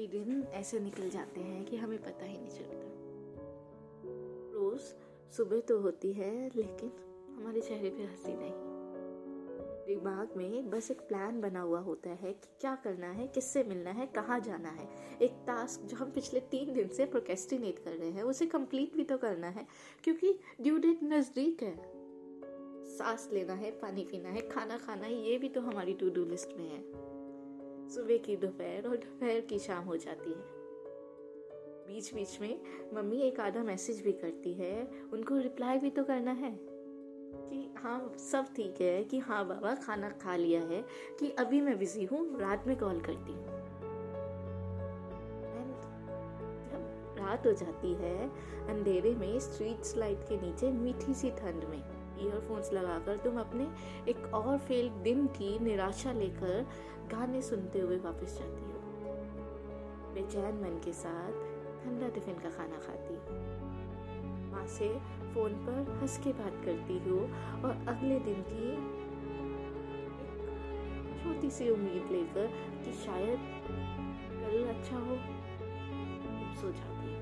कई दिन ऐसे निकल जाते हैं कि हमें पता ही नहीं चलता। रोज सुबह तो होती है, लेकिन हमारे चेहरे पे हँसी नहीं। दिमाग में बस एक प्लान बना हुआ होता है कि क्या करना है, किससे मिलना है, कहाँ जाना है। एक टास्क जो हम पिछले तीन दिन से प्रोकेस्टिनेट कर रहे हैं, उसे कंप्लीट भी तो करना है, क्योंकि ड्यू डेट नज़दीक है। सांस लेना है, पानी पीना है, खाना खाना है ये भी तो हमारी टू डू लिस्ट में है। सुबह की दोपहर और दोपहर की शाम हो जाती है। बीच बीच में मम्मी एक आधा मैसेज भी करती है, उनको रिप्लाई भी तो करना है। कि हाँ सब ठीक है कि हाँ बाबा खाना खा लिया है कि अभी मैं बिज़ी हूँ, रात में कॉल करती हूँ। रात हो जाती है, अंधेरे में स्ट्रीट लाइट के नीचे मीठी सी ठंड में। ईयरफोन्स लगाकर तुम अपने एक और फेल दिन की निराशा लेकर गाने सुनते हुए वापस जाती हो। बेचैन मन के साथ ठंडा टिफ़िन का खाना खाती हो। माँ से फ़ोन पर हंस के बात करती हो और अगले दिन की छोटी सी उम्मीद लेकर कि शायद कल अच्छा हो सो जाती हो।